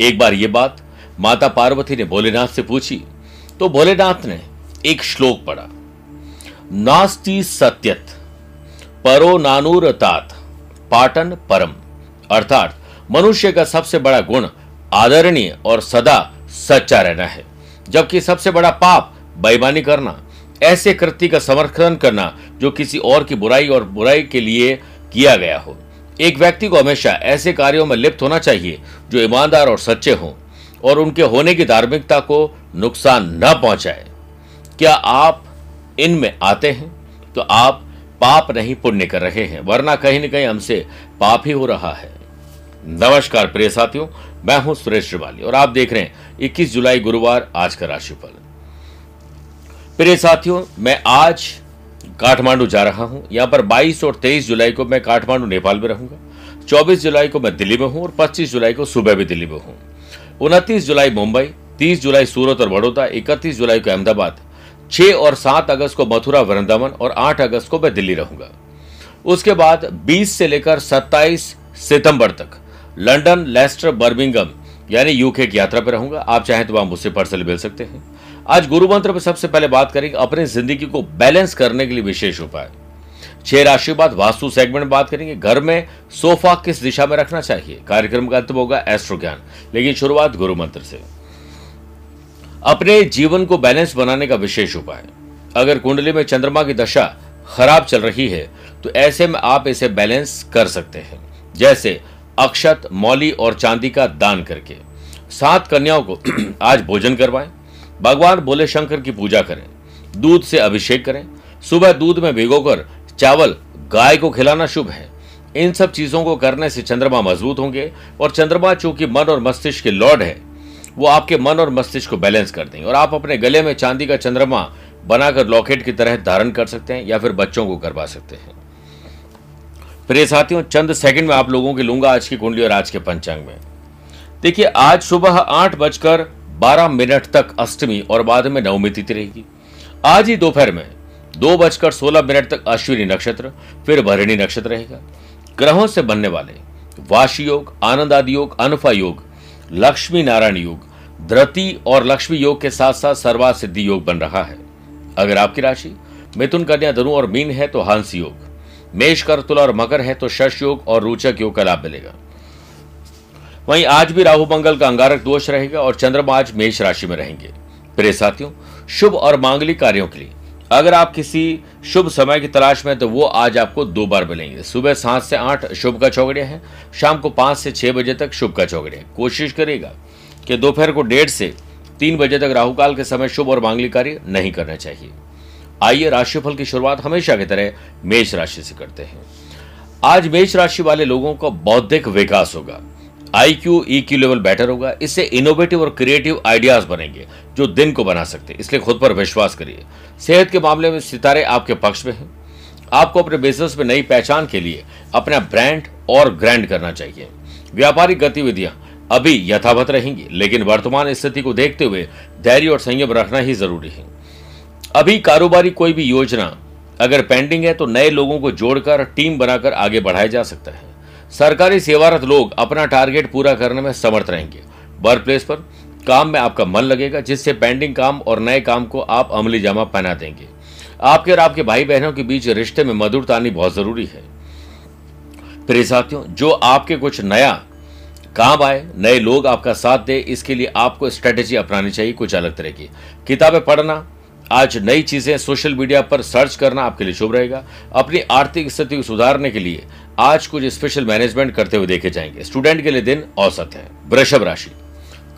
एक बार ये बात माता पार्वती ने भोलेनाथ से पूछी तो भोलेनाथ ने एक श्लोक पढ़ा। नास्ति सत्यत, परो नानूरतात पाटन परम। अर्थात मनुष्य का सबसे बड़ा गुण आदरणीय और सदा सच्चा रहना है, जबकि सबसे बड़ा पाप बेईमानी करना, ऐसे कृत्य का समर्थन करना जो किसी और की बुराई और बुराई के लिए किया गया हो। एक व्यक्ति को हमेशा ऐसे कार्यों में लिप्त होना चाहिए जो ईमानदार और सच्चे हों और उनके होने की धार्मिकता को नुकसान न पहुँचाए। क्या आप इनमें आते हैं? तो आप पाप नहीं पुण्य कर रहे हैं, वरना कहीं न कहीं हमसे पाप ही हो रहा है। नमस्कार प्रिय साथियों, मैं हूँ सुरेश श्रिवाली और आप देख रहे हैं 21 जुलाई गुरुवार आज का राशिफल। प्रिय साथियों, मैं आज काठमांडू जा रहा हूँ। यहाँ पर 22 और 23 जुलाई को मैं काठमांडू, नेपाल में रहूँगा। 24 जुलाई को मैं दिल्ली में हूँ और 25 जुलाई को सुबह भी दिल्ली में हूँ। उनतीस जुलाई मुंबई 30 जुलाई सूरत और बड़ौदा 31 जुलाई को अहमदाबाद 6 और 7 अगस्त को मथुरा, वृंदावन और 8 अगस्त को मैं दिल्ली रहूँगा। उसके बाद 20 से लेकर 27 सितंबर तक लंदन लेस्टर, बर्मिंगम यानी यूके की यात्रा पर रहूँगा। आप चाहें तो वहाँ मुझसे पर्सल मिल सकते हैं। आज गुरु मंत्र पर सबसे पहले बात करेंगे अपनी ज़िंदगी को बैलेंस करने के लिए विशेष उपाय। छह राशि बाद वास्तु सेगमेंट बात करेंगे। घर में सोफा किस दिशा में रखना चाहिए? कार्यक्रम का अंत होगा एस्ट्रो ज्ञान लेकिन शुरुआत गुरु मंत्र से। अपने जीवन को बैलेंस बनाने का विशेष उपाय। अगर कुंडली में चंद्रमा की दशा खराब चल रही है तो ऐसे में आप इसे बैलेंस कर सकते हैं। जैसे अक्षत, मौली और चांदी का दान करके। सात कन्याओं को आज भोजन करवाएँ। भगवान भोले शंकर की पूजा करें, दूध से अभिषेक करें। सुबह दूध में भिगोकर चावल गाय को खिलाना शुभ है। इन सब चीज़ों को करने से चंद्रमा मज़बूत होंगे और चंद्रमा चूँकि मन और मस्तिष्क के लॉर्ड है, वो आपके मन और मस्तिष्क को बैलेंस कर देंगे और आप अपने गले में चांदी का चंद्रमा बनाकर लॉकेट की तरह धारण कर सकते हैं या फिर बच्चों को करवा सकते हैं। प्रिय साथियों, चंद सेकंड में आप लोगों की लूँगा आज की कुंडली और आज के पंचांग में। देखिए, आज सुबह आठ बजकर बारह मिनट तक अष्टमी और बाद में नवमी तिथि रहेगी। आज ही दोपहर में दो बजकर सोलह मिनट तक अश्विनी नक्षत्र, फिर भरणी नक्षत्र रहेगा। ग्रहों से बनने वाले वाशी योग, आनंद आदि योग अनुफा योग, लक्ष्मी नारायण योग धृति और लक्ष्मी योग के साथ साथ सर्वा सिद्धि योग बन रहा है। अगर आपकी राशि मिथुन, कन्या, धनु और मीन है तो हंस योग, मेष कर तुला और मकर है तो शश योग और रोचक योग का लाभ मिलेगा। वहीं आज भी राहु मंगल का अंगारक दोष रहेगा और चंद्रमा आज मेष राशि में रहेंगे। प्रिय साथियों, शुभ और मांगलिक कार्यों के लिए, अगर आप किसी शुभ समय की तलाश में तो वो आज आपको दो बार मिलेंगे। सुबह सात से आठ शुभ का चौगड़िया है, शाम को पाँच से छह बजे तक शुभ का चौगड़िया कोशिश करेगा कि दोपहर को डेढ़ से तीन बजे तक राहुकाल के समय शुभ और मांगलिक कार्य नहीं करना चाहिए। आइए राशिफल की शुरुआत हमेशा की तरह मेष राशि से करते हैं। आज मेष राशि वाले लोगों का बौद्धिक विकास होगा। I Q E Q level better होगा। इससे इनोवेटिव और क्रिएटिव आइडियाज़ बनेंगे, जो दिन को बना सकते हैं। इसलिए खुद पर विश्वास करिए। सेहत के मामले में सितारे आपके पक्ष में हैं। आपको अपने बिज़नेस में नई पहचान के लिए अपना ब्रांड और ग्रैंड करना चाहिए। व्यापारिक गतिविधियाँ अभी यथावत रहेंगी, लेकिन वर्तमान स्थिति को देखते हुए धैर्य और संयम रखना ही ज़रूरी है। अभी कारोबारी कोई भी योजना अगर पेंडिंग है तो नए लोगों को जोड़कर टीम बनाकर आगे बढ़ाया जा सकता है। सरकारी सेवारत लोग अपना टारगेट पूरा करने में समर्थ रहेंगे। वर्क प्लेस पर काम में आपका मन लगेगा, जिससे पेंडिंग काम और नए काम को आप अमली जामा पहना देंगे। आपके और आपके भाई बहनों के बीच रिश्ते में मधुरता आनी बहुत ज़रूरी है। प्रिय साथियों, जो आपके कुछ नया काम आए, नए लोग आपका साथ दे, इसके लिए आपको स्ट्रेटेजी अपनानी चाहिए, कुछ अलग तरह की। किताबें पढ़ना, आज नई चीज़ें सोशल मीडिया पर सर्च करना आपके लिए शुभ रहेगा। अपनी आर्थिक स्थिति को सुधारने के लिए आज कुछ स्पेशल मैनेजमेंट करते हुए देखे जाएँगे। स्टूडेंट के लिए दिन औसत है। वृषभ राशि।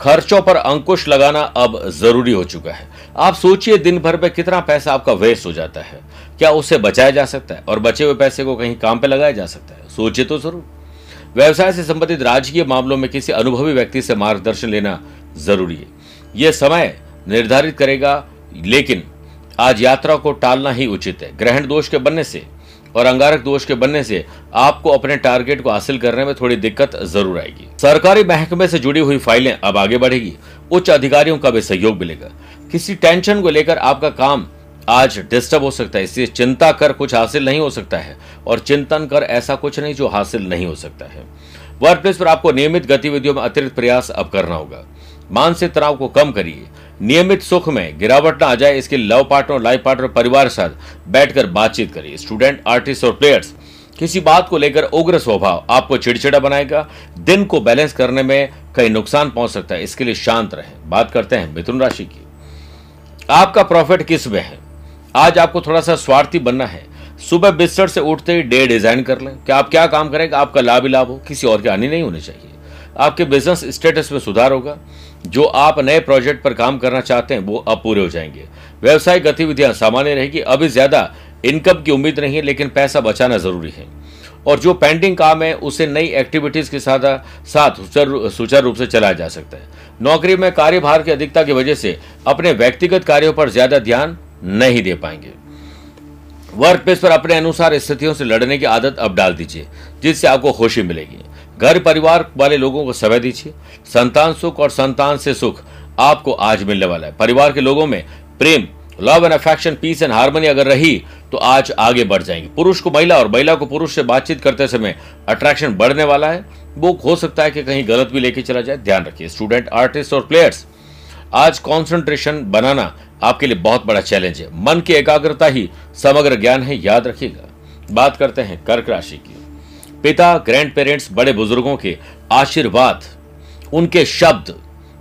खर्चों पर अंकुश लगाना अब ज़रूरी हो चुका है। आप सोचिए दिन भर में कितना पैसा आपका वेस्ट हो जाता है। क्या उसे बचाया जा सकता है? और बचे हुए पैसे को कहीं काम पे लगाया जा सकता है? सोचिए तो ज़रूर। व्यवसाय से संबंधित राजकीय मामलों में किसी अनुभवी व्यक्ति से मार्गदर्शन लेना ज़रूरी है। यह समय निर्धारित करेगा, लेकिन आज यात्रा को टालना ही उचित है। ग्रहण दोष के बनने से और अंगारक दोष के बनने से आपको अपने टारगेट को हासिल करने में थोड़ी दिक्कत ज़रूर आएगी। सरकारी महकमे से जुड़ी हुई फाइलें अब आगे बढ़ेगी। उच्च अधिकारियों का भी सहयोग मिलेगा। किसी टेंशन को लेकर आपका काम आज डिस्टर्ब हो सकता है, इसलिए चिंता कर कुछ हासिल नहीं हो सकता है और चिंतन कर ऐसा कुछ नहीं जो हासिल नहीं हो सकता है। वर्क प्लेस पर आपको नियमित गतिविधियों में अतिरिक्त प्रयास अब करना होगा। मानसिक तनाव को कम करिए। नियमित सुख में गिरावट ना आ जाए, इसके लव पार्टनर लाइफ पार्टनर परिवार के साथ बैठकर बातचीत करिए। स्टूडेंट, आर्टिस्ट और प्लेयर्स, किसी बात को लेकर उग्र स्वभाव आपको चिड़चिड़ा बनाएगा। दिन को बैलेंस करने में कई नुकसान पहुँच सकता है, इसके लिए शांत रहें। बात करते हैं मिथुन राशि की। आपका प्रॉफिट किसमें है? आज आपको थोड़ा सा स्वार्थी बनना है। सुबह बिस्तर से उठते ही डे डिज़ाइन कर लें। कि आप क्या काम करेंगे? आपका लाभ ही लाभ हो, किसी और की हानि नहीं होनी चाहिए। आपके बिज़नेस स्टेटस में सुधार होगा। जो आप नए प्रोजेक्ट पर काम करना चाहते हैं, वो अब पूरे हो जाएँगे। व्यवसायिक गतिविधियाँ सामान्य रहेगी, अभी ज़्यादा इनकम की उम्मीद नहीं है, लेकिन पैसा बचाना ज़रूरी है। और जो पेंडिंग काम है, उसे नई एक्टिविटीज़ के साथ साथ सुचारू रूप से चलाया जा सकता है। नौकरी में कार्यभार की अधिकता की वजह से अपने व्यक्तिगत कार्यों पर ज़्यादा ध्यान नहीं दे पाएँगे। वर्क प्लेस पर अपने अनुसार स्थितियों से लड़ने की आदत अब डाल दीजिए, जिससे आपको खुशी मिलेगी। घर परिवार वाले लोगों को समय दीजिए। संतान सुख और संतान से सुख आपको आज मिलने वाला है। परिवार के लोगों में प्रेम love and affection peace and harmony अगर रही तो आज आगे बढ़ जाएँगे। पुरुष को महिला और महिला को पुरुष से बातचीत करते समय अट्रैक्शन बढ़ने वाला है। वो हो सकता है कि कहीं गलत भी लेके चला जाए। ध्यान रखिए स्टूडेंट आर्टिस्ट और प्लेयर्स आज कॉन्सेंट्रेशन बनाना आपके लिए बहुत बड़ा चैलेंज है। मन की एकाग्रता ही समग्र ज्ञान है, याद रखिएगा। बात करते हैं कर्क राशि की। पिता ग्रैंड पेरेंट्स बड़े बुज़ुर्गों के आशीर्वाद, उनके शब्द,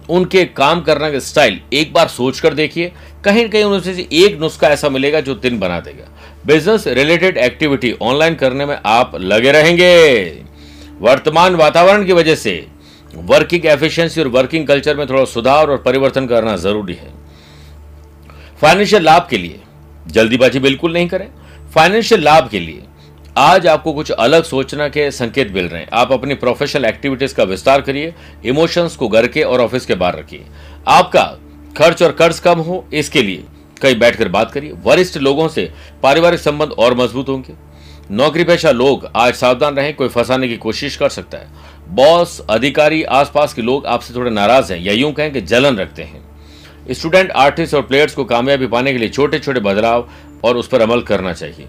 उनके काम करने का स्टाइल एक बार सोचकर देखिए, कहीं ना कहीं उनसे एक नुस्खा ऐसा मिलेगा जो दिन बना देगा। बिज़नेस रिलेटेड एक्टिविटी ऑनलाइन करने में आप लगे रहेंगे। वर्तमान वातावरण की वजह से वर्किंग एफिशिएंसी और वर्किंग कल्चर में थोड़ा सुधार और परिवर्तन करना ज़रूरी है। फाइनेंशियल लाभ के लिए जल्दीबाजी बिल्कुल नहीं करें। फाइनेंशियल लाभ के लिए आज आपको कुछ अलग सोचना के संकेत मिल रहे हैं। आप अपनी प्रोफेशनल एक्टिविटीज़ का विस्तार करिए इमोशंस को घर के और ऑफ़िस के बाहर रखिए। आपका खर्च और कर्ज कम हो, इसके लिए कहीं बैठकर बात करिए। वरिष्ठ लोगों से पारिवारिक संबंध और मज़बूत होंगे। नौकरी पेशा लोग आज सावधान रहें, कोई फंसाने की कोशिश कर सकता है। बॉस, अधिकारी, आसपास के लोग आपसे थोड़े नाराज़ हैं, या यूँ कहें कि जलन रखते हैं। स्टूडेंट, आर्टिस्ट और प्लेयर्स को कामयाबी पाने के लिए छोटे छोटे बदलाव और उस पर अमल करना चाहिए।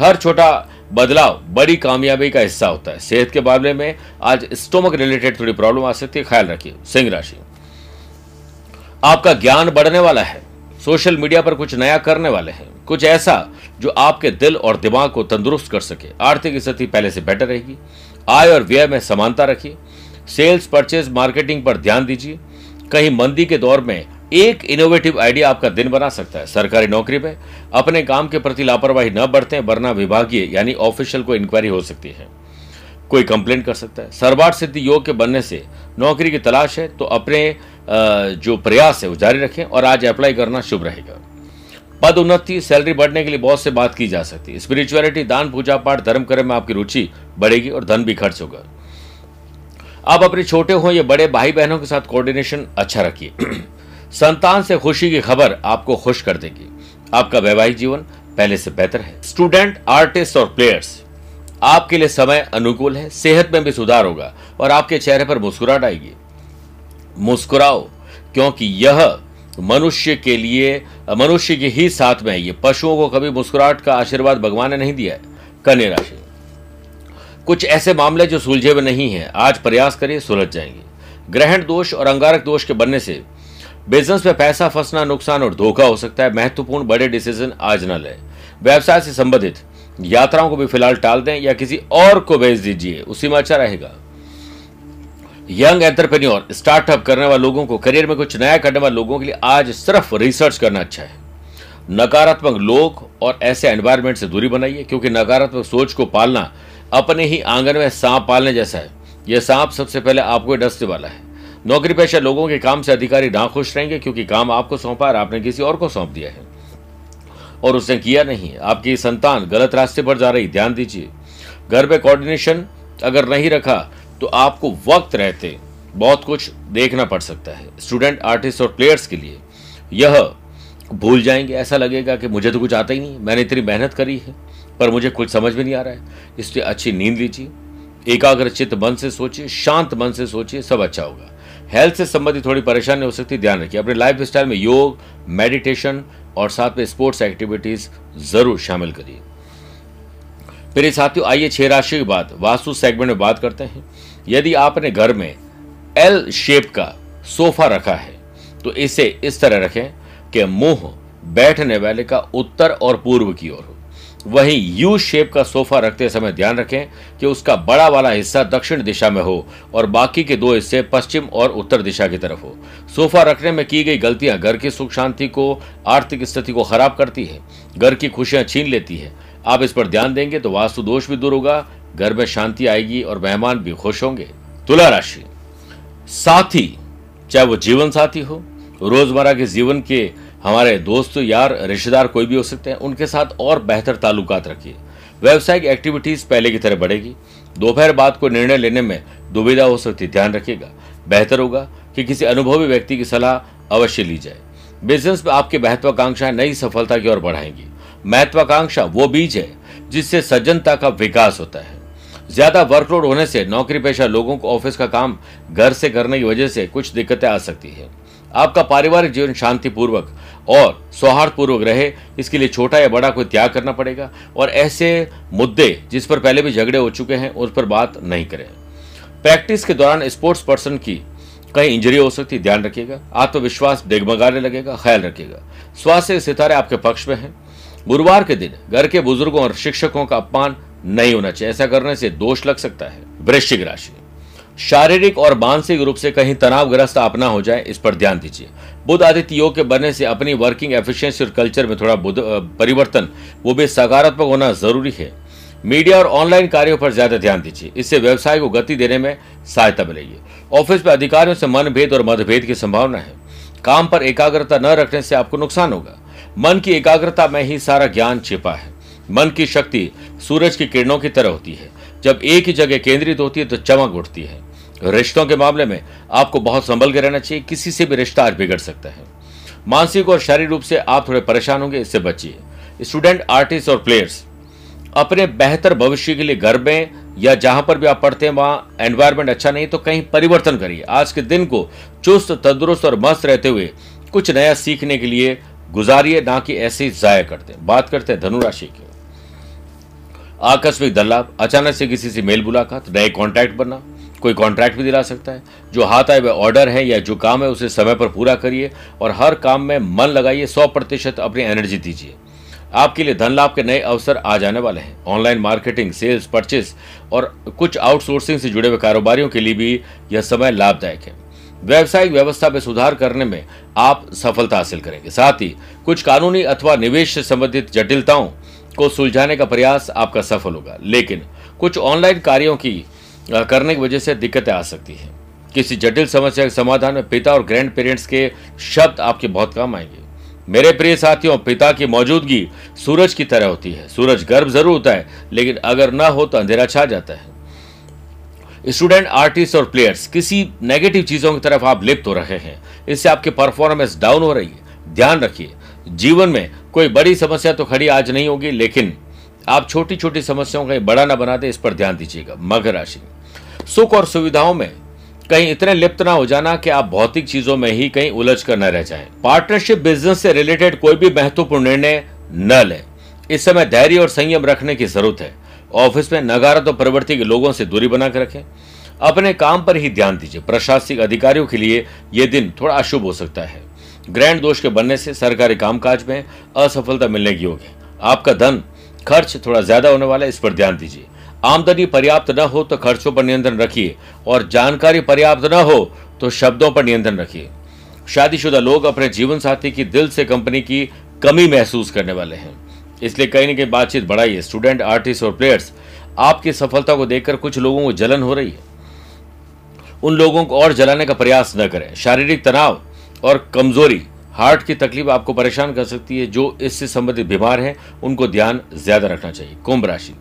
हर छोटा बदलाव, बड़ी कामयाबी का हिस्सा होता है। सेहत के मामले में आज स्टोमक रिलेटेड थोड़ी प्रॉब्लम आ सकती है, ख्याल रखिए। सिंह राशि। आपका ज्ञान बढ़ने वाला है। सोशल मीडिया पर कुछ नया करने वाले हैं। कुछ ऐसा जो आपके दिल और दिमाग को तंदुरुस्त कर सके। आर्थिक स्थिति पहले से बेटर रहेगी। आय और व्यय में समानता रखिए। सेल्स परचेज मार्केटिंग पर ध्यान दीजिए। कहीं मंदी के दौर में एक इनोवेटिव आइडिया आपका दिन बना सकता है। सरकारी नौकरी में अपने काम के प्रति लापरवाही न बरतें, वरना विभागीय, यानी ऑफिशियल को इंक्वायरी हो सकती है। कोई कंप्लेंट कर सकता है। सर्वार्थ सिद्धि योग के बनने से नौकरी की तलाश है तो अपने जो प्रयास है वो जारी रखें और आज अप्लाई करना शुभ रहेगा। पद उन्नति सैलरी बढ़ने के लिए बहुत से बात की जा सकती है। स्पिरिचुअलिटी दान, पूजा पाठ, धर्म कर्म में आपकी रुचि बढ़ेगी और धन भी खर्च होगा। आप अपने छोटे हो या बड़े भाई बहनों के साथ कोऑर्डिनेशन अच्छा रखिए। संतान से खुशी की खबर आपको खुश कर देगी। आपका वैवाहिक जीवन पहले से बेहतर है। स्टूडेंट, आर्टिस्ट और प्लेयर्स, आपके लिए समय अनुकूल है, सेहत में भी सुधार होगा और आपके चेहरे पर मुस्कुराहट आएगी। मुस्कुराओ, क्योंकि यह मनुष्य के लिए, मनुष्य के ही साथ में है। ये पशुओं को कभी मुस्कुराहट का आशीर्वाद भगवान ने नहीं दिया है। कन्या राशि। कुछ ऐसे मामले जो सुलझे हुए नहीं हैं। आज प्रयास करिए, सुलझ जाएँगे। ग्रहण दोष और अंगारक दोष के बनने से बिज़नेस में पैसा फंसना, नुकसान और धोखा हो सकता है। महत्वपूर्ण बड़े डिसीज़न आज न लें। व्यवसाय से संबंधित यात्राओं को भी फ़िलहाल टाल दें या किसी और को भेज दीजिए, उसी में अच्छा रहेगा। यंग एंटरप्रेन्योर स्टार्टअप करने वाले लोगों को करियर में कुछ नया करने वाले लोगों के लिए आज सिर्फ़ रिसर्च करना अच्छा है। नकारात्मक लोग और ऐसे एनवायरमेंट से दूरी बनाइए, क्योंकि नकारात्मक सोच को पालना अपने ही आँगन में सांप पालने जैसा है। यह सांप सबसे पहले आपको डसने वाला है। नौकरी पेशा लोगों के काम से अधिकारी ना खुश रहेंगे, क्योंकि काम आपको सौंपा और आपने किसी और को सौंप दिया है। और उसने किया नहीं आपकी संतान गलत रास्ते पर जा रही, ध्यान दीजिए। घर में कोऑर्डिनेशन अगर नहीं रखा तो आपको वक्त रहते, बहुत कुछ देखना पड़ सकता है। स्टूडेंट आर्टिस्ट और प्लेयर्स के लिए यह भूल जाएँगे। ऐसा लगेगा कि मुझे तो कुछ आता ही नहीं मैंने इतनी मेहनत करी है, पर मुझे कुछ समझ में नहीं आ रहा है। इसलिए अच्छी नींद लीजिए। एकाग्र चित्त मन से सोचिए, शांत मन से सोचिए, सब अच्छा होगा। हेल्थ से संबंधित थोड़ी परेशानी, हो सकती है, ध्यान रखिए। अपने लाइफ स्टाइल में योग मेडिटेशन और साथ में स्पोर्ट्स एक्टिविटीज़ ज़रूर शामिल करिए। मेरे साथियों, आइए छह राशि के बाद वास्तु सेगमेंट में बात करते हैं। यदि आपने घर में एल शेप का सोफा रखा है तो इसे इस तरह रखें कि मुँह बैठने वाले का उत्तर और पूर्व की ओर हो। वहीं यू शेप का सोफा रखते समय ध्यान रखें कि उसका बड़ा वाला हिस्सा दक्षिण दिशा में हो और बाकी के दो हिस्से पश्चिम और उत्तर दिशा की तरफ़ हो। सोफा रखने में की गई गलतियाँ घर की सुख शांति को, आर्थिक स्थिति को खराब करती है, घर की खुशियाँ छीन लेती है। आप इस पर ध्यान देंगे तो वास्तु दोष भी दूर होगा, घर में शांति आएगी और मेहमान भी खुश होंगे। तुला राशि। साथी, चाहे वो जीवन साथी हो, रोज़मर्रा के जीवन के हमारे दोस्त, यार, रिश्तेदार कोई भी हो सकते हैं, उनके साथ और बेहतर ताल्लुकात रखिए। व्यवसायिक एक्टिविटीज़ पहले की तरह बढ़ेगी। दोपहर बाद को निर्णय लेने में दुविधा हो सकती, ध्यान रखिएगा। बेहतर होगा कि किसी अनुभवी व्यक्ति की सलाह अवश्य ली जाए। बिज़नेस में आपकी महत्वाकांक्षाएँ नई सफलता की ओर बढ़ाएँगी। महत्वाकांक्षा वो बीज है जिससे सज्जनता का विकास होता है। ज़्यादा वर्कलोड होने से नौकरी पेशा लोगों को ऑफ़िस का काम घर से करने की वजह से कुछ दिक्कतें आ सकती है। आपका पारिवारिक जीवन शांतिपूर्वक और सौहार्दपूर्वक रहे, इसके लिए छोटा या बड़ा कोई त्याग करना पड़ेगा। और ऐसे मुद्दे जिस पर पहले भी झगड़े हो चुके हैं, उस पर बात नहीं करें। प्रैक्टिस के दौरान स्पोर्ट्स पर्सन की कहीं इंजरी हो सकती है, ध्यान रखिएगा। आत्मविश्वास डेगमगाने लगेगा, ख्याल रखिएगा। स्वास्थ्य के सितारे आपके पक्ष में हैं। गुरुवार के दिन घर के बुज़ुर्गों और शिक्षकों का अपमान नहीं होना चाहिए। ऐसा करने से दोष लग सकता है। वृश्चिक राशि। शारीरिक और मानसिक रूप से कहीं तनावग्रस्त आप ना हो जाए, इस पर ध्यान दीजिए। बुद्ध आदित्य योग के बनने से अपनी वर्किंग एफिशिएंसी और कल्चर में थोड़ा परिवर्तन, वो भी सकारात्मक होना ज़रूरी है। मीडिया और ऑनलाइन कार्यों पर ज़्यादा ध्यान दीजिए। इससे व्यवसाय को गति देने में सहायता मिलेगी। ऑफ़िस में अधिकारियों से मनभेद और मतभेद की संभावना है। काम पर एकाग्रता न रखने से आपको नुकसान होगा। मन की एकाग्रता में ही सारा ज्ञान छिपा है। मन की शक्ति सूरज की किरणों की तरह होती है। जब एक ही जगह केंद्रित होती है तो चमक उठती है। रिश्तों के मामले में आपको बहुत संभल के रहना चाहिए, किसी से भी रिश्ता आज बिगड़ सकता है। मानसिक और शारीरिक रूप से आप थोड़े परेशान होंगे, इससे बचिए। स्टूडेंट, आर्टिस्ट और प्लेयर्स, अपने बेहतर भविष्य के लिए घर में या जहाँ पर भी आप पढ़ते हैं, वहाँ एनवायरमेंट अच्छा नहीं तो कहीं परिवर्तन करिए। आज के दिन को चुस्त, तंदुरुस्त और मस्त रहते हुए कुछ नया सीखने के लिए गुजारिए, ना कि ऐसे ही जाया करते बात करते हैं धनुराशि की आकस्मिक दलाव अचानक से किसी से मेल मुलाकात, नए कॉन्टैक्ट बनना कोई कॉन्ट्रैक्ट भी दिला सकता है। जो हाथ आए वह ऑर्डर है या जो काम है उसे समय पर पूरा करिए और हर काम में मन लगाइए, सौ प्रतिशत अपनी एनर्जी दीजिए। आपके लिए धन लाभ के नए अवसर आ जाने वाले हैं। ऑनलाइन मार्केटिंग सेल्स परचेस और कुछ आउटसोर्सिंग से जुड़े हुए कारोबारियों के लिए भी यह समय लाभदायक है। व्यवसायिक व्यवस्था में सुधार करने में आप सफलता हासिल करेंगे। साथ ही कुछ कानूनी अथवा निवेश से संबंधित जटिलताओं को सुलझाने का प्रयास आपका सफल होगा। लेकिन कुछ ऑनलाइन कार्यों की करने की वजह से दिक्कतें आ सकती है। किसी जटिल समस्या के समाधान में पिता और ग्रैंड पेरेंट्स के शब्द आपके बहुत काम आएँगे। मेरे प्रिय साथियों, पिता की मौजूदगी सूरज की तरह होती है। सूरज गर्भ ज़रूर होता है, लेकिन अगर ना हो तो अंधेरा छा जाता है। स्टूडेंट, आर्टिस्ट और प्लेयर्स, किसी नेगेटिव चीज़ों की तरफ़ आप लिप्त हो रहे हैं। इससे आपकी परफॉर्मेंस डाउन हो रही है। ध्यान रखिए, जीवन में कोई बड़ी समस्या तो खड़ी आज नहीं होगी, लेकिन आप छोटी छोटी समस्याओं का बड़ा ना बनाते, इस पर ध्यान दीजिएगा, मकर राशि सुख और सुविधाओं में कहीं इतने लिप्त ना हो जाना कि आप भौतिक चीज़ों में ही कहीं उलझ कर न रह जाएँ। पार्टनरशिप, बिज़नेस से रिलेटेड कोई भी महत्वपूर्ण निर्णय न लें। इस समय धैर्य और संयम रखने की ज़रूरत है। ऑफ़िस में नकारात्मक प्रवृत्ति के लोगों से दूरी बनाकर रखें। अपने काम पर ही ध्यान दीजिए। प्रशासनिक अधिकारियों के लिए यह दिन थोड़ा अशुभ हो सकता है। ग्रैंड दोष के बनने से सरकारी कामकाज में असफलता मिलने की योग है। आपका धन खर्च थोड़ा ज़्यादा होने वाला है, इस पर ध्यान दीजिए। आमदनी पर्याप्त न हो तो खर्चों पर नियंत्रण रखिए, और जानकारी पर्याप्त न हो तो शब्दों पर नियंत्रण रखिए। शादीशुदा लोग अपने जीवन साथी की दिल से कंपनी की कमी महसूस करने वाले हैं। इसलिए कहीं ना कहीं बातचीत बढ़ाइए। स्टूडेंट, आर्टिस्ट और प्लेयर्स, आपकी सफलता को देखकर कुछ लोगों को जलन हो रही है। उन लोगों को और जलाने का प्रयास न करें। शारीरिक तनाव और कमज़ोरी हार्ट की तकलीफ़ आपको परेशान कर सकती है, जो इससे संबंधित बीमार हैं, उनको ध्यान ज़्यादा रखना चाहिए। कुंभ राशि।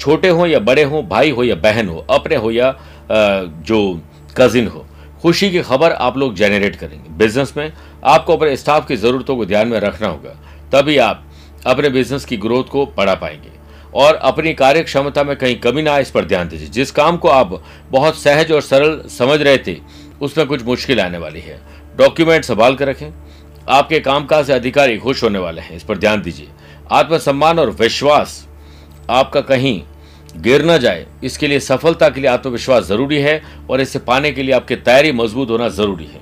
छोटे हो या बड़े हो, भाई हो या बहन हो, अपने हो या जो कजिन हो, खुशी की खबर आप लोग जनरेट करेंगे। बिज़नेस में आपको अपने स्टाफ की जरूरतों को ध्यान में रखना होगा, तभी आप अपने बिज़नेस की ग्रोथ को बढ़ा पाएँगे। और अपनी कार्य क्षमता में कहीं कमी ना आए, इस पर ध्यान दीजिए। जिस काम को आप बहुत सहज और सरल समझ रहे थे, उसमें कुछ मुश्किल आने वाली है। डॉक्यूमेंट संभाल कर रखें। आपके कामकाज से अधिकारी खुश होने वाले हैं। इस पर ध्यान दीजिए। आत्मसम्मान और विश्वास आपका कहीं गिर न जाए। इसके लिए सफलता के लिए आत्मविश्वास ज़रूरी है और इसे पाने के लिए आपकी तैयारी मज़बूत होना ज़रूरी है।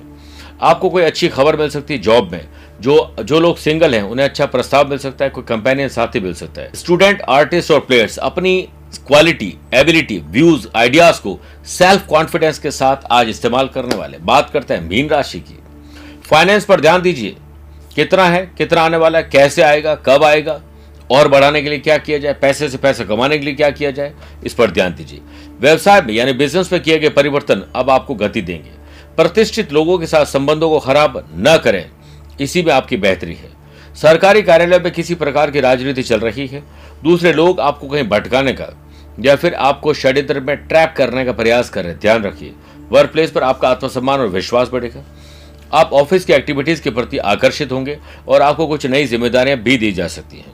आपको कोई अच्छी खबर मिल सकती है जॉब में। जो जो लोग सिंगल हैं, उन्हें अच्छा प्रस्ताव मिल सकता है, कोई कंपेनियन साथी मिल सकता है। स्टूडेंट, आर्टिस्ट और प्लेयर्स, अपनी क्वालिटी, एबिलिटी, व्यूज़, आइडियाज़ को सेल्फ कॉन्फिडेंस के साथ आज इस्तेमाल करने वाले। बात करते हैं मीन राशि की। फाइनेंस पर ध्यान दीजिए। कितना है, कितना आने वाला है, कैसे आएगा, कब आएगा, और बढ़ाने के लिए क्या किया जाए, पैसे से पैसे कमाने के लिए क्या किया जाए, इस पर ध्यान दीजिए। व्यवसाय में, यानी बिज़नेस में किए गए परिवर्तन अब आपको गति देंगे। प्रतिष्ठित लोगों के साथ संबंधों को खराब न करें, इसी में आपकी बेहतरी है। सरकारी कार्यालय में किसी प्रकार की राजनीति चल रही है, दूसरे लोग आपको कहीं भटकाने का, या फिर आपको षड्यंत्र में ट्रैप करने का प्रयास कर रहे हैं। ध्यान रखिए वर्क प्लेस पर आपका आत्मसम्मान और विश्वास बढ़ेगा। आप ऑफ़िस की एक्टिविटीज़ के प्रति आकर्षित होंगे और आपको कुछ नई जिम्मेदारियाँ भी दी जा सकती हैं।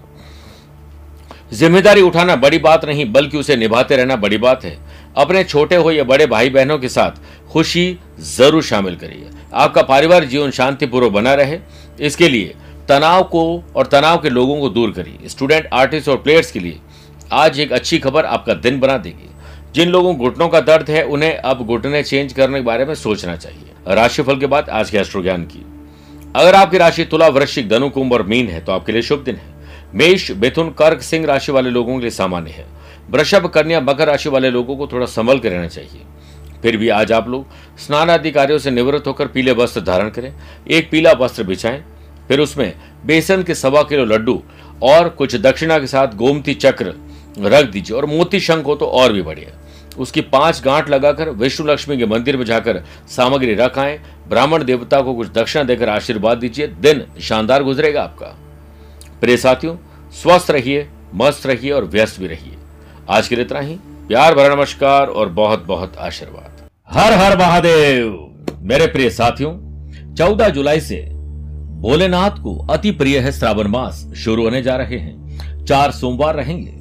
ज़िम्मेदारी उठाना बड़ी बात नहीं, बल्कि उसे निभाते रहना बड़ी बात है। अपने छोटे हो या बड़े भाई बहनों के साथ खुशी ज़रूर शामिल करिए। आपका पारिवारिक जीवन शांतिपूर्वक बना रहे। इसके लिए तनाव को और तनाव के लोगों को दूर करिए। स्टूडेंट, आर्टिस्ट और प्लेयर्स के लिए आज एक अच्छी खबर आपका दिन बना देगी। जिन लोगों घुटनों का दर्द है, उन्हें अब घुटने चेंज करने के बारे में सोचना चाहिए। राशिफल के बाद आज के अष्ट्रो ज्ञान की। अगर आपकी राशि तुला, वृश्चिक धनु कुंभ और मीन है तो आपके लिए शुभ दिन है। मेष, मिथुन, कर्क, सिंह राशि वाले लोगों के लिए सामान्य है। वृषभ, कन्या, मकर राशि वाले लोगों को थोड़ा संभल के रहना चाहिए। फिर भी आज आप लोग स्नान आदि कार्यों से निवृत्त होकर पीले वस्त्र धारण करें, एक पीला वस्त्र बिछाएँ, फिर उसमें बेसन के सवा किलो लड्डू और कुछ दक्षिणा के साथ गोमती चक्र रख दीजिए और मोती शंख हो तो और भी बढ़िया। उसकी पाँच गांठ लगाकर विष्णु लक्ष्मी के मंदिर में जाकर सामग्री रख आए। ब्राह्मण देवता को कुछ दक्षिणा देकर आशीर्वाद दीजिए। दिन शानदार गुजरेगा आपका। प्रिय साथियों, स्वस्थ रहिए, मस्त रहिए और व्यस्त भी रहिए। आज के लिए इतना ही। प्यार भरा नमस्कार और बहुत बहुत आशीर्वाद। हर हर महादेव। मेरे प्रिय साथियों, चौदह जुलाई से भोलेनाथ को अति प्रिय है श्रावण मास। शुरू होने जा रहे हैं। चार सोमवार रहेंगे।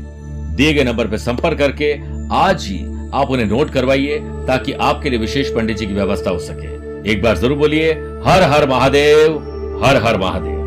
दिए गए नंबर पर संपर्क करके आज ही आप उन्हें नोट करवाइए ताकि आपके लिए विशेष पंडित जी की व्यवस्था हो सके। एक बार ज़रूर बोलिए, हर हर महादेव, हर हर महादेव।